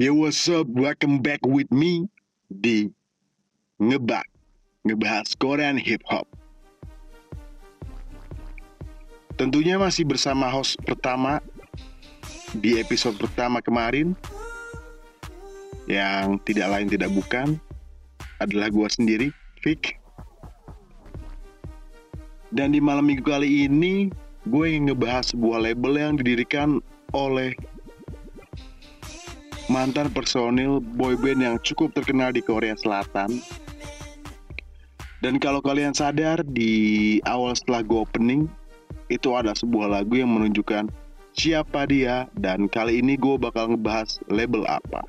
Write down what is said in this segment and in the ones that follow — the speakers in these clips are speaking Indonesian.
Yo what's up, welcome back with me di Ngebak. Ngebahas Korean Hip Hop Tentunya masih bersama host pertama Di episode pertama kemarin Yang tidak lain tidak bukan Adalah gua sendiri, Vic. Dan di malam minggu kali ini Gue ingin ngebahas sebuah label yang didirikan oleh mantan personil boyband yang cukup terkenal di Korea Selatan. Dan kalau kalian sadar di awal setelah gue opening itu ada sebuah lagu yang menunjukkan siapa dia dan kali ini gue bakal ngebahas label apa.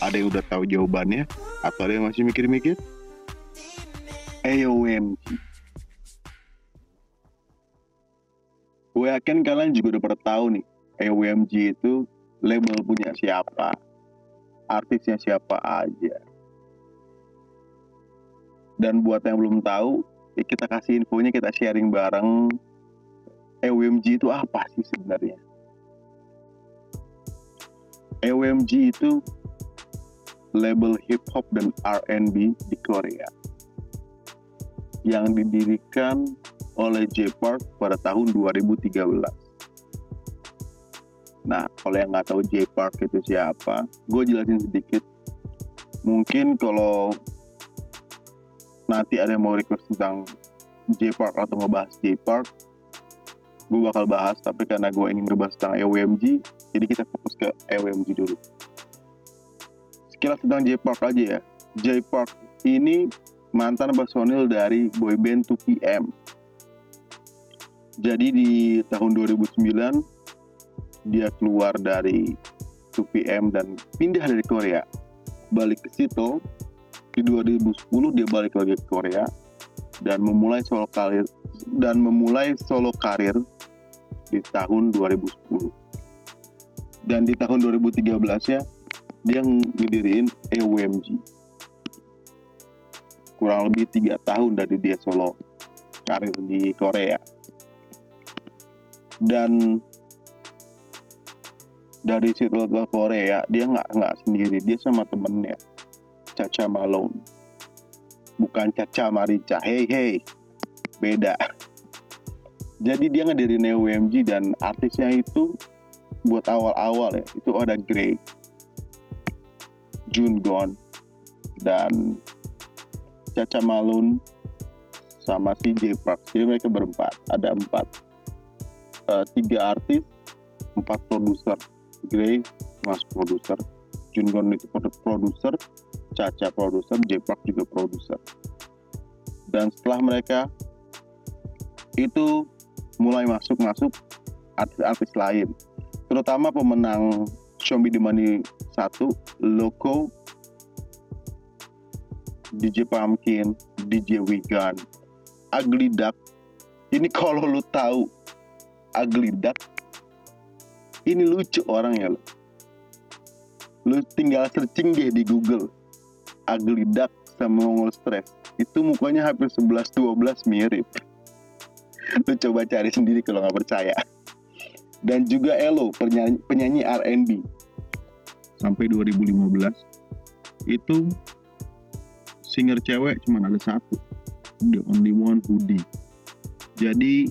Ada yang udah tahu jawabannya atau ada yang masih mikir-mikir? AOMG. Gue yakin kalian juga udah pernah tahu nih AOMG itu label punya siapa, artisnya siapa aja. Dan buat yang belum tahu, ya kita kasih infonya, kita sharing bareng. EWMG itu apa sih sebenarnya? EWMG itu label hip hop dan R&B di Korea yang didirikan oleh J Park pada tahun 2013 Nah, kalau yang nggak tahu J Park itu siapa, gue jelasin sedikit. Mungkin kalau nanti ada yang mau request tentang J Park atau ngebahas J Park, gue bakal bahas. Tapi karena gue ingin ngebahas tentang EWMG, jadi kita fokus ke EWMG dulu. Sekilas tentang J Park aja ya. J Park ini mantan personil dari boyband 2PM. Jadi di tahun 2009 dia keluar dari 2PM dan pindah dari Korea. Balik ke situ di 2010 dia balik lagi ke Korea dan memulai solo karir dan memulai solo karir di tahun 2010 dan di tahun 2013 ya dia ngediriin EWMG kurang lebih tiga tahun dari dia solo karir di Korea. Dan dari situ ke Korea dia nggak nggak sendiri dia sama temennya Caca Malone. Bukan Caca Marica hey hey beda. Jadi dia ngedirin UMG dan artisnya itu buat awal-awal ya itu ada Grey Jun Gon dan Caca Malone sama si J Park jadi mereka berempat ada empat uh, tiga artis empat produser Gray mas produser Jungon itu produser Caca produser Jepak juga produser. Dan setelah mereka itu mulai masuk-masuk artis-artis lain. Terutama pemenang Show Me The Money 1 Loco DJ Pumpkin DJ Wigan Ugly Duck. Ini kalau lu tahu Ugly Duck ini lucu orangnya lo lu tinggal searching deh di Google. Ugly duck sama Mongol stress itu mukanya hampir 11-12 mirip. Lu coba cari sendiri kalau nggak percaya. Dan juga Elo penyanyi, penyanyi R&B sampai 2015 itu singer cewek cuma ada satu. The only one Hoodie jadi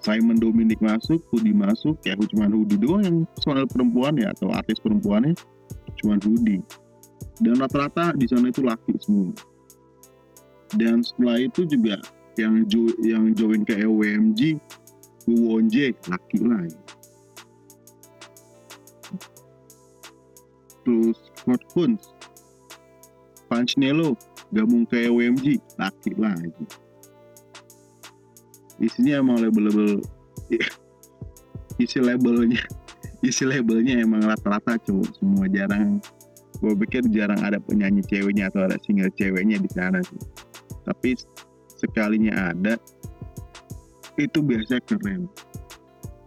Simon Dominic masuk, Hudi masuk, ya cuma Hudi doang yang soal perempuan ya atau artis perempuannya cuma Hudi. Dan rata-rata di sana itu laki semua. Dan setelah itu juga yang jo yang join ke EWMG, Wonje laki lagi. Terus Scott Kunz, Panchnelo gabung ke EWMG laki lagi isinya emang label-label isi labelnya isi labelnya emang rata-rata cowok semua jarang. Gue pikir jarang ada penyanyi ceweknya atau ada single ceweknya di sana sih tapi sekalinya ada itu biasanya keren.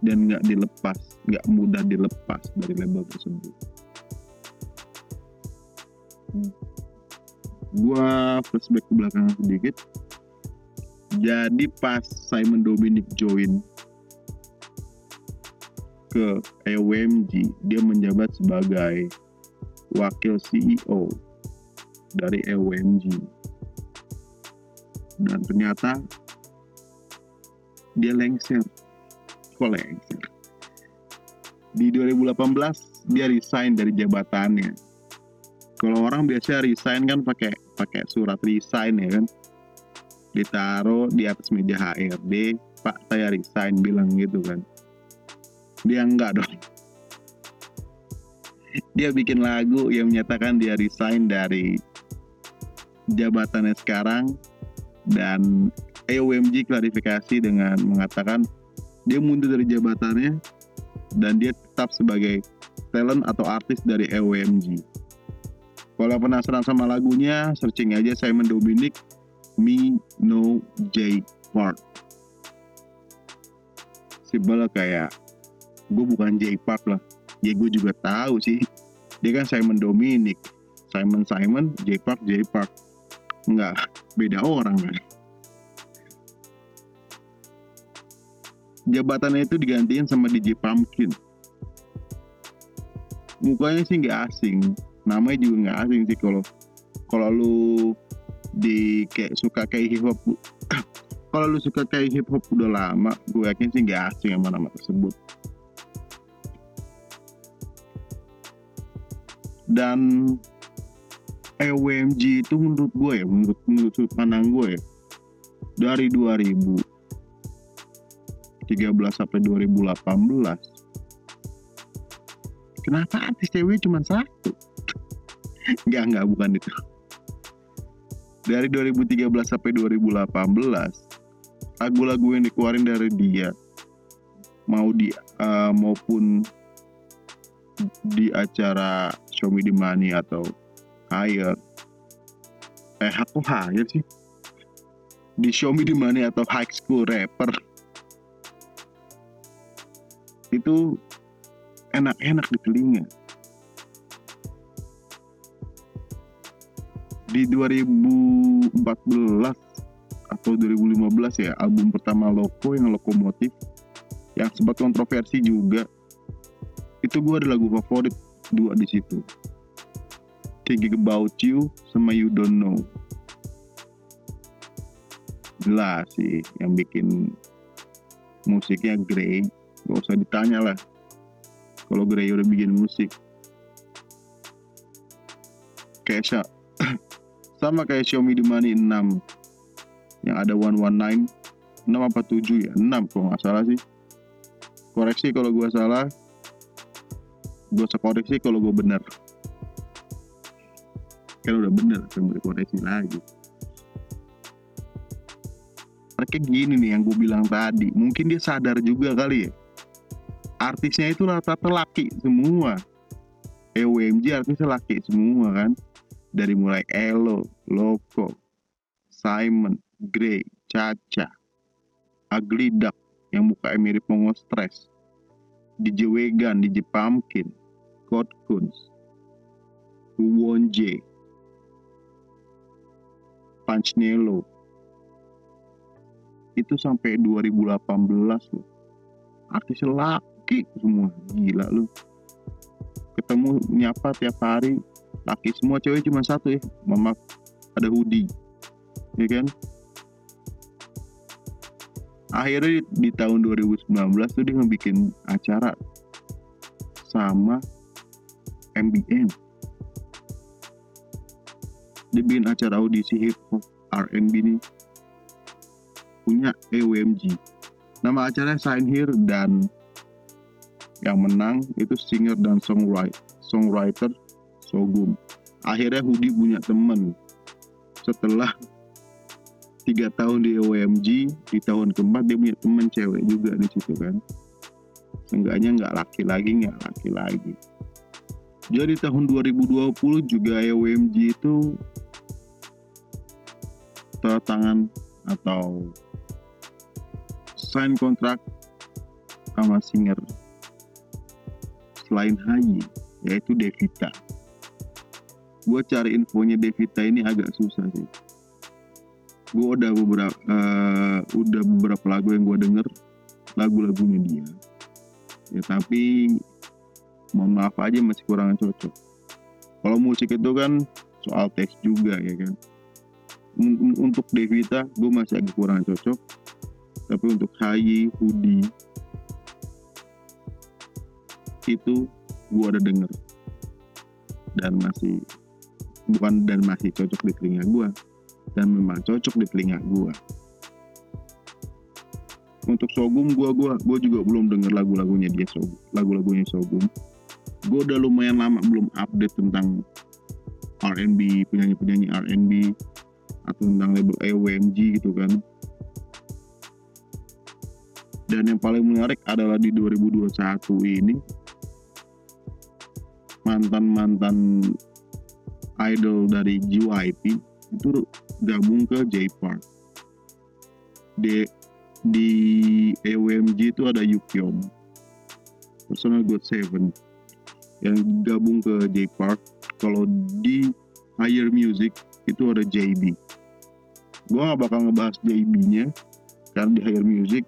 Dan nggak dilepas nggak mudah dilepas dari label tersebut. Gua flashback ke belakang sedikit jadi pas Simon Dominic join ke EWMG dia menjabat sebagai wakil CEO dari EWMG dan ternyata dia lengser. Kok lengser? Di 2018 dia resign dari jabatannya. Kalau orang biasanya resign kan pakai pakai surat resign ya kan ditaruh di atas meja HRD pak saya resign bilang gitu kan. Dia enggak dong. Dia bikin lagu yang menyatakan dia resign dari jabatannya sekarang dan EOMG klarifikasi dengan mengatakan dia mundur dari jabatannya dan dia tetap sebagai talent atau artis dari EOMG. Kalau penasaran sama lagunya, searching aja Simon Dominic Me No J Park. Simpel kayak gue bukan J Park lah. Ya gue juga tahu sih. Dia kan Simon Dominic. Simon Simon, J Park J Park. Enggak, beda orang kan. Jabatannya itu digantiin sama DJ Pumpkin. Mukanya sih nggak asing, namanya juga nggak asing sih kalau kalau lu di kayak suka kayak hip hop kalau lu suka kayak hip hop udah lama gue yakin sih nggak asing sama nama tersebut. Dan EWMG itu menurut gue ya menurut menurut sudut pandang gue ya dari 2013 sampai 2018 kenapa artis cewek cuma satu? Enggak, enggak, bukan itu. Dari 2013 sampai 2018, lagu-lagu yang dikeluarin dari dia mau di uh, maupun di acara Show Me The Money atau Higher eh aku Higher sih. Di Show Me The Money atau High School Rapper. Itu enak-enak di telinga di 2014 atau 2015 ya album pertama Loko yang Lokomotif yang sempat kontroversi juga itu gue ada lagu favorit dua di situ. Thinking About You sama You Don't Know. Jelas sih yang bikin musiknya Grey gak usah ditanya lah kalau Grey udah bikin musik. Kesha sama kayak Xiaomi di Money 6 yang ada 119 6 apa 7 ya? 6 kalau nggak salah sih. Koreksi kalau gue salah. Gue sekoreksi kalau gue bener kan udah bener kan boleh koreksi lagi. Mereka gini nih yang gue bilang tadi. Mungkin dia sadar juga kali ya. Artisnya itu rata-rata laki semua. EWMG artisnya laki semua kan. Dari mulai Elo, Loco, Simon, Grey, Caca, Ugly Duck yang mukanya mirip Mongo Stress, DJ Wegan, DJ Pumpkin, Code Kunz, Won J, Punch Nelo, itu sampai 2018 loh. Artis laki semua, gila lu. Ketemu nyapa tiap hari, laki semua cewek cuma satu ya mama ada hoodie ya kan akhirnya di, di tahun 2019 tuh dia ngebikin acara sama MBN dia bikin acara audisi hip hop R&B nih punya EWMG nama acaranya Sign Here dan yang menang itu singer dan songwriter songwriter Sogum. Akhirnya Hudi punya temen. Setelah tiga tahun di OMG, di tahun keempat dia punya temen cewek juga di situ kan. Seenggaknya nggak laki lagi, nggak laki lagi. Jadi tahun 2020 juga OMG itu tangan atau sign kontrak sama singer selain Haji yaitu Devita gue cari infonya Devita ini agak susah sih. Gue udah beberapa uh, udah beberapa lagu yang gue denger lagu-lagunya dia. Ya tapi mohon maaf aja masih kurang cocok. Kalau musik itu kan soal teks juga ya kan? Untuk Devita gue masih agak kurang cocok. Tapi untuk Hayi, Hudi itu gue ada denger. Dan masih bukan dan masih cocok di telinga gue dan memang cocok di telinga gue untuk Sogum gue gua gua juga belum denger lagu-lagunya dia Sogum lagu-lagunya Sogum. Gue udah lumayan lama belum update tentang R&B penyanyi-penyanyi R&B atau tentang label AWMG gitu kan. Dan yang paling menarik adalah di 2021 ini mantan-mantan idol dari JYP itu gabung ke J-Park. Di di AWMG itu ada Yukyom personal God Seven. Yang gabung ke J-Park kalau di Higher Music itu ada JB gue gak bakal ngebahas JB-nya karena di Higher Music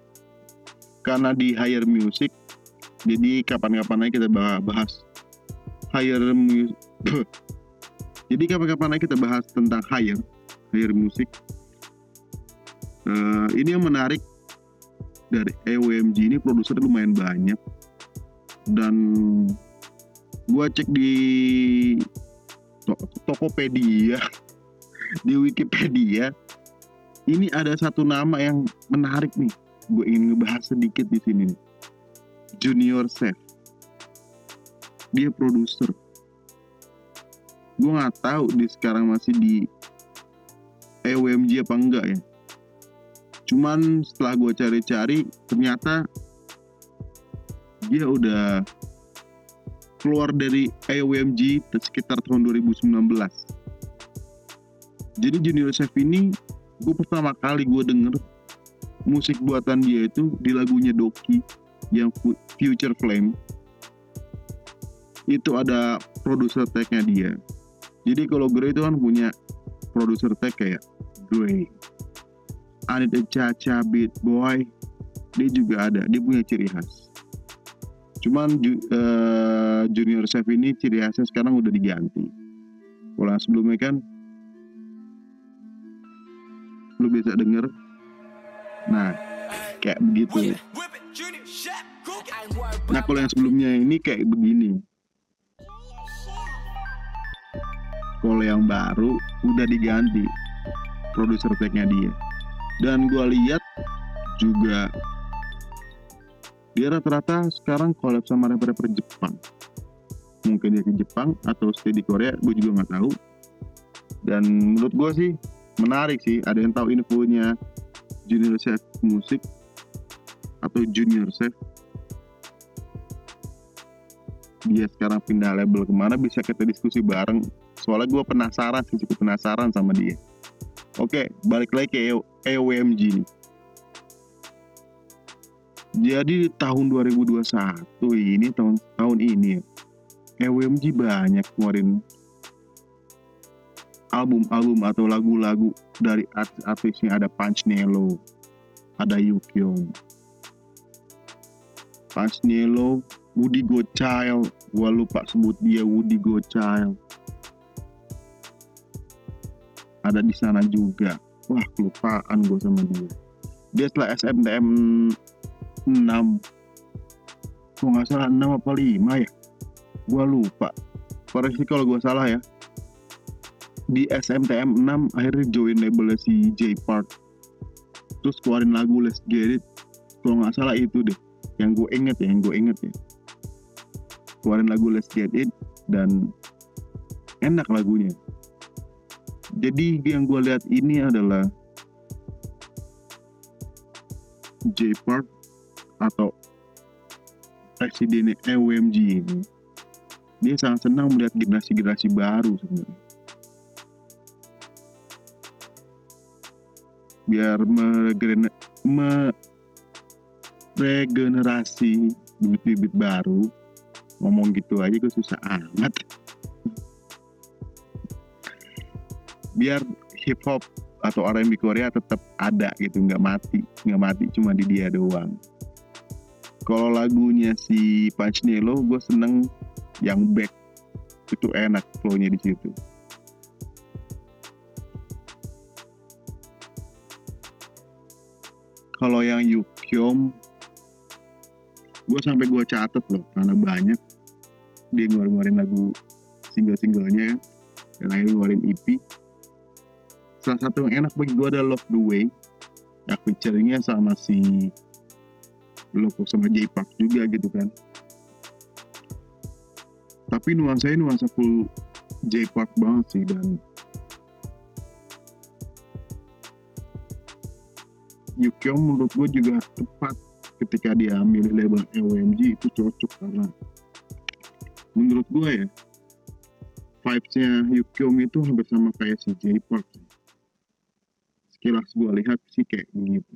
karena di Higher Music jadi kapan-kapan aja kita bahas Higher Music jadi kapan-kapan kita bahas tentang Higher Higher Music uh, ini yang menarik dari EWMG ini produser lumayan banyak. Dan gue cek di Tokopedia di Wikipedia ini ada satu nama yang menarik nih. Gue ingin ngebahas sedikit di sini Junior Chef. Dia produser gue nggak tahu di sekarang masih di EWMG apa enggak ya. Cuman setelah gue cari-cari ternyata dia udah keluar dari AOMG sekitar tahun 2019 jadi Junior Chef ini gue pertama kali gue denger musik buatan dia itu di lagunya Doki yang Future Flame. Itu ada produser tag-nya dia jadi kalau Grey itu kan punya produser tag kayak Grey ada Caca Beat Boy dia juga ada dia punya ciri khas. Cuman uh, Junior Chef ini ciri khasnya sekarang udah diganti. Kalau sebelumnya kan lu bisa denger nah kayak begitu. Nah kalau yang sebelumnya ini kayak begini kalau yang baru udah diganti produser tagnya dia. Dan gue lihat juga dia rata-rata sekarang collab sama rapper-rapper Jepang. Mungkin dia ke Jepang atau stay di Korea gue juga nggak tahu. Dan menurut gue sih menarik sih ada yang tahu infonya. Junior Chef Musik atau Junior Chef. Dia sekarang pindah label ke mana bisa kita diskusi bareng soalnya gue penasaran sih cukup penasaran sama dia. Oke, balik lagi ke EWMG nih. Jadi di tahun 2021 ini tahun tahun ini EWMG banyak keluarin album-album atau lagu-lagu dari artis-artisnya ada Punch Nelo, ada Yukyong, Punch Nelo, Woody Go Child, gua lupa sebut dia Woody Go ada di sana juga. Wah kelupaan gue sama dia. Dia setelah SMTM 6 gue nggak salah 6 apa 5 ya? Gue lupa. Koreksi kalau gue salah ya. Di SMTM 6 akhirnya join labelnya si J Park terus keluarin lagu Let's Get It. Kalau nggak salah itu deh. Yang gue inget ya yang gue inget ya. Keluarin lagu Let's Get It dan enak lagunya jadi yang gue lihat ini adalah J Park atau presiden EWMG ini. Dia sangat senang melihat generasi-generasi baru sebenarnya. Biar meregenerasi bibit-bibit baru. Ngomong gitu aja gue susah amat biar hip hop atau R&B Korea tetap ada gitu nggak mati nggak mati cuma di dia doang. Kalau lagunya si Punchnelo gue seneng yang back. Itu enak flownya di situ. Kalau yang Yukyom gue sampai gue catet loh karena banyak. Dia ngeluarin lagu single-singlenya dan akhirnya ngeluarin EP salah satu yang enak bagi gue adalah Love the Way. Ya featuringnya sama si Loko sama J Park juga gitu kan. Tapi nuansanya nuansa full J Park banget sih dan Yukyong menurut gue juga tepat ketika dia ambil label LMG itu cocok karena menurut gue ya vibesnya Yukyong itu hampir sama kayak si J Park sekilas gue lihat sih kayak begitu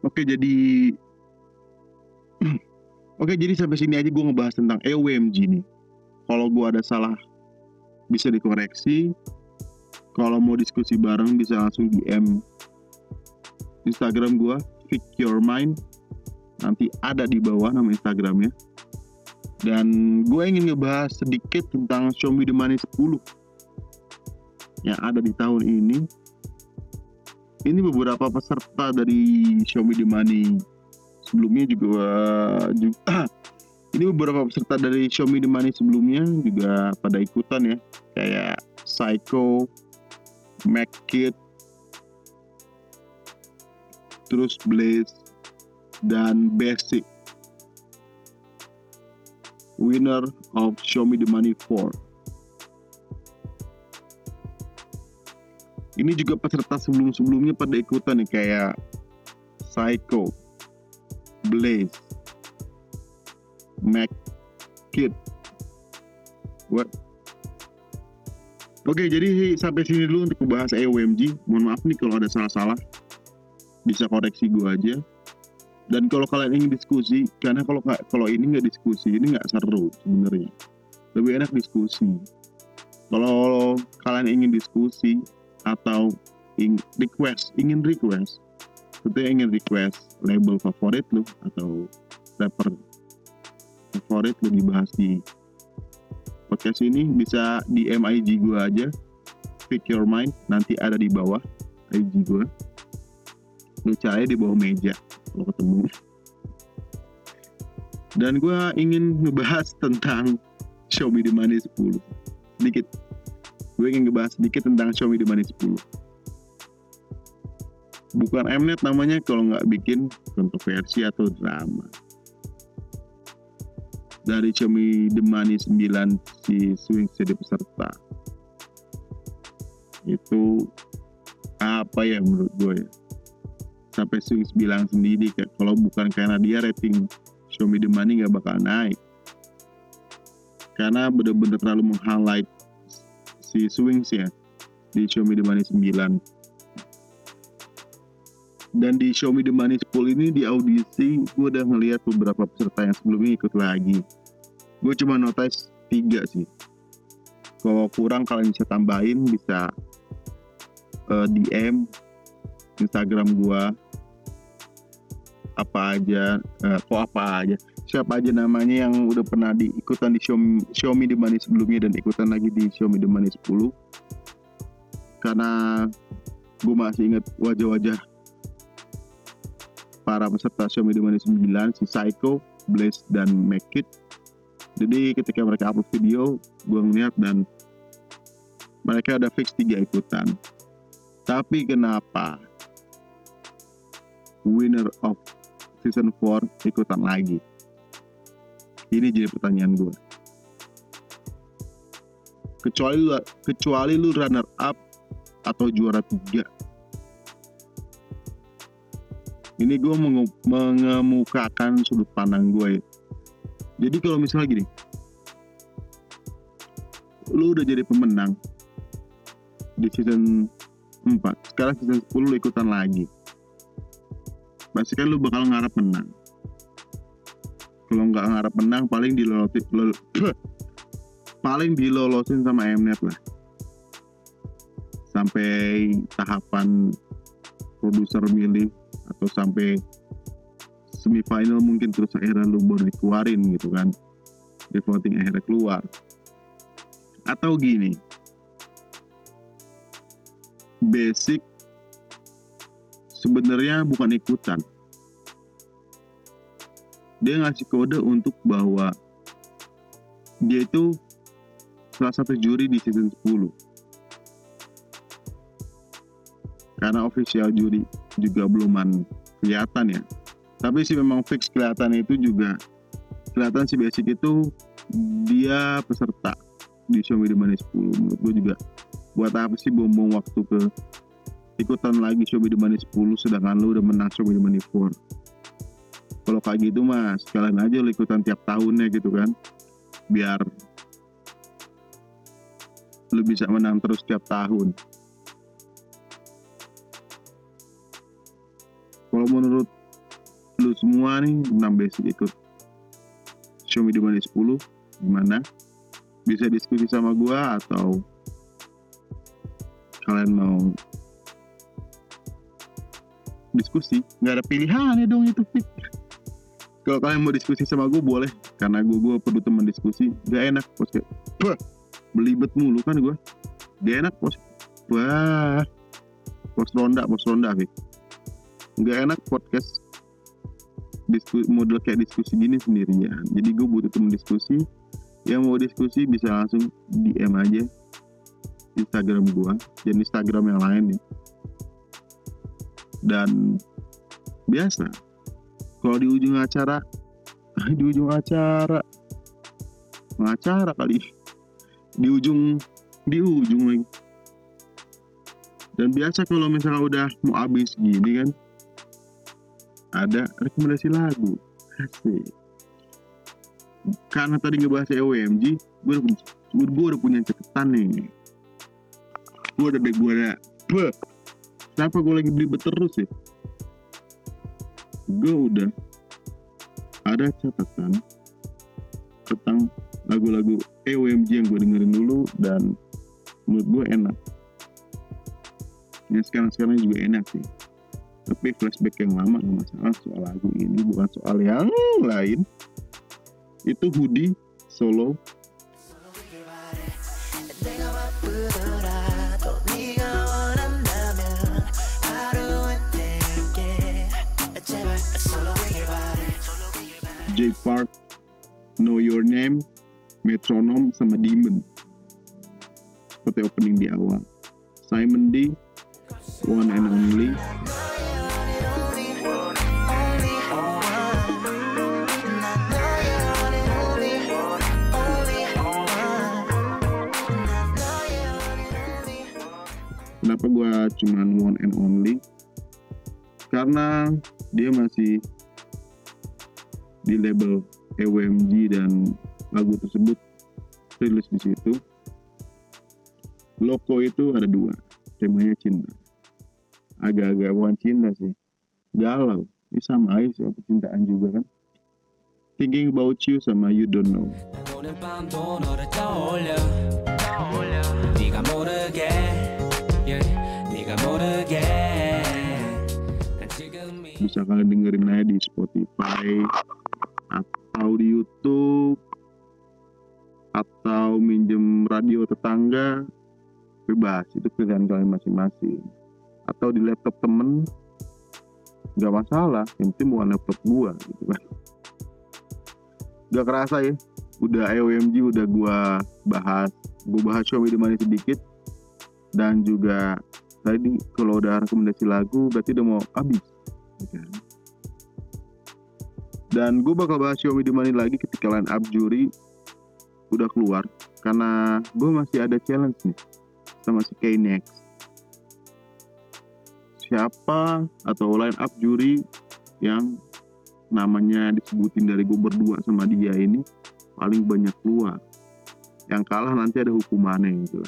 Oke jadi Oke jadi sampai sini aja gue ngebahas tentang EWMG nih. Kalau gue ada salah bisa dikoreksi. Kalau mau diskusi bareng bisa langsung DM Instagram gue, Pick Your Mind. Nanti ada di bawah nama Instagramnya. Dan gue ingin ngebahas sedikit tentang Me The Money 10 yang ada di tahun ini. Ini beberapa peserta dari Me The Money sebelumnya juga juga ini beberapa peserta dari Me The Money sebelumnya juga pada ikutan ya kayak Psycho, McKit, terus Blaze dan Basic winner of Show Me The Money 4 ini juga peserta sebelum-sebelumnya pada ikutan nih kayak Psycho, Blaze, Mac Kid. What? Oke, jadi sampai sini dulu untuk membahas EOMG. Mohon maaf nih kalau ada salah-salah. Bisa koreksi gue aja. Dan kalau kalian ingin diskusi, karena kalau kalau ini nggak diskusi, ini nggak seru sebenarnya. Lebih enak diskusi. Kalau kalian ingin diskusi atau ingin request, ingin request, tentunya ingin request label favorit lu atau rapper favorit lu dibahas di podcast ini bisa di MIG gue aja pick your mind nanti ada di bawah IG gue lu cari di bawah meja kalau ketemu dan gue ingin ngebahas tentang Me The Money 10 sedikit. Gue ingin ngebahas sedikit tentang Me The Money 10 bukan Mnet namanya kalau nggak bikin kontroversi atau drama. Dari Xiaomi The Money 9 si swing jadi peserta. Itu apa ya menurut gue ya sampai swing bilang sendiri kalau bukan karena dia rating Xiaomi The Money nggak bakal naik. Karena bener-bener terlalu meng-highlight si Swings ya di Xiaomi The Money 9 dan di Me The Money 10 ini di audisi gue udah ngeliat beberapa peserta yang sebelumnya ikut lagi. Gue cuma notice tiga sih. Kalau kurang kalian bisa tambahin bisa eh, DM Instagram gue apa aja uh, kok apa aja? Siapa aja namanya yang udah pernah diikutan di show Me The Money sebelumnya dan ikutan lagi di Me The Money 10 karena gue masih inget wajah-wajah para peserta Me The Money 9 si Psycho, Blaze, dan Make It. Jadi ketika mereka upload video gue ngeliat dan mereka ada fix tiga ikutan. Tapi kenapa winner of season 4 ikutan lagi. Ini jadi pertanyaan gue kecuali lu kecuali lu runner up atau juara tiga. Ini gue mengemukakan sudut pandang gue ya. Jadi kalau misalnya gini. Lu udah jadi pemenang di season 4 sekarang season 10 lu ikutan lagi pasti kan lu bakal ngarap menang. Kalau nggak ngarap menang paling di lol, paling dilolosin sama Mnet lah. Sampai tahapan produser milih atau sampai semifinal mungkin terus akhirnya lu baru dikeluarin gitu kan. Di voting akhirnya keluar. Atau gini. Basic sebenarnya bukan ikutan. Dia ngasih kode untuk bahwa dia itu salah satu juri di season 10 karena official juri juga belum kelihatan ya. Tapi sih memang fix kelihatan itu juga kelihatan si basic itu dia peserta di The Money 10 menurut gue juga. Buat apa sih bom-bom waktu ke ikutan lagi show Me The Money 10 sedangkan lu udah menang show Me The Money 4 kalau kayak gitu mas sekalian aja lu ikutan tiap tahunnya gitu kan. Biar lu bisa menang terus tiap tahun. Kalau menurut lu semua nih tentang basic ikut the money 10 gimana? Bisa diskusi sama gua atau kalian mau diskusi. Nggak ada pilihan ya dong itu fit. Kalau kalian mau diskusi sama gue boleh. Karena gue gue perlu teman diskusi. Gak enak pos kayak belibet mulu kan gue gak enak pos wah pos ronda pos ronda fit. Nggak enak podcast diskusi model kayak diskusi gini sendirian. Jadi gue butuh temen diskusi. Yang mau diskusi bisa langsung DM aja Instagram gue dan Instagram yang lain nih dan biasa. Kalau di ujung acara di ujung acara pengacara kali. Di ujung di ujung lagi. Dan biasa kalau misalnya udah mau habis gini kan ada rekomendasi lagu. Asik. Karena tadi ngebahas EOMG gue udah, gue, udah punya catatan nih. Gue udah gue Beuh. Kenapa gue lagi beli terus sih gue udah ada catatan tentang lagu-lagu EOMG yang gue dengerin dulu dan menurut gue enak. Yang sekarang-sekarang juga enak sih. Tapi flashback yang lama nggak masalah soal lagu ini bukan soal yang lain. Itu hoodie solo Jake Park, Know Your Name, Metronom sama Demon. Seperti opening di awal. Simon D, One and Only, kenapa gue cuman one and only karena dia masih di label EWMG dan lagu tersebut rilis di situ. Loko itu ada dua temanya cinta. Agak-agak bukan cinta sih galau. Ini sama aja sih percintaan juga kan. Thinking about you sama you don't know. bisa kalian dengerin aja di Spotify atau di YouTube. Atau minjem radio tetangga. Bebas itu pilihan kalian masing-masing. Atau di laptop temen. Nggak masalah yang penting bukan laptop gua gitu kan. Gak kerasa ya udah EOMG udah gua bahas. Gua bahas show di mana sedikit. Dan juga tadi kalau udah rekomendasi lagu berarti udah mau habis. Ya kan? Dan gue bakal bahas Me The Money lagi ketika line up juri udah keluar. Karena gue masih ada challenge nih sama si K-Nex siapa atau line up juri yang namanya disebutin dari gue berdua sama dia ini paling banyak keluar. Yang kalah nanti ada hukumannya gitu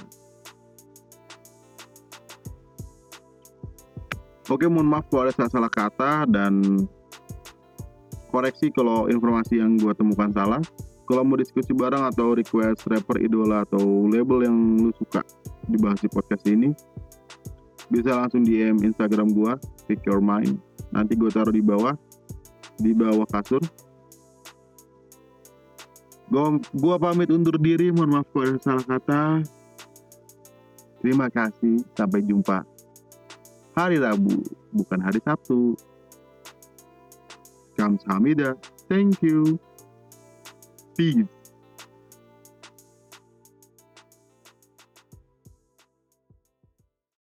Oke, mohon maaf kalau ada salah-salah kata dan koreksi kalau informasi yang gue temukan salah. kalau mau diskusi bareng atau request rapper idola atau label yang lu suka dibahas di podcast ini bisa langsung DM Instagram gua pick your mind. Nanti gue taruh di bawah di bawah kasur. Gua pamit undur diri mohon maaf kalau ada salah kata. Terima kasih sampai jumpa. Hari Rabu bukan hari Sabtu Thank you. Peace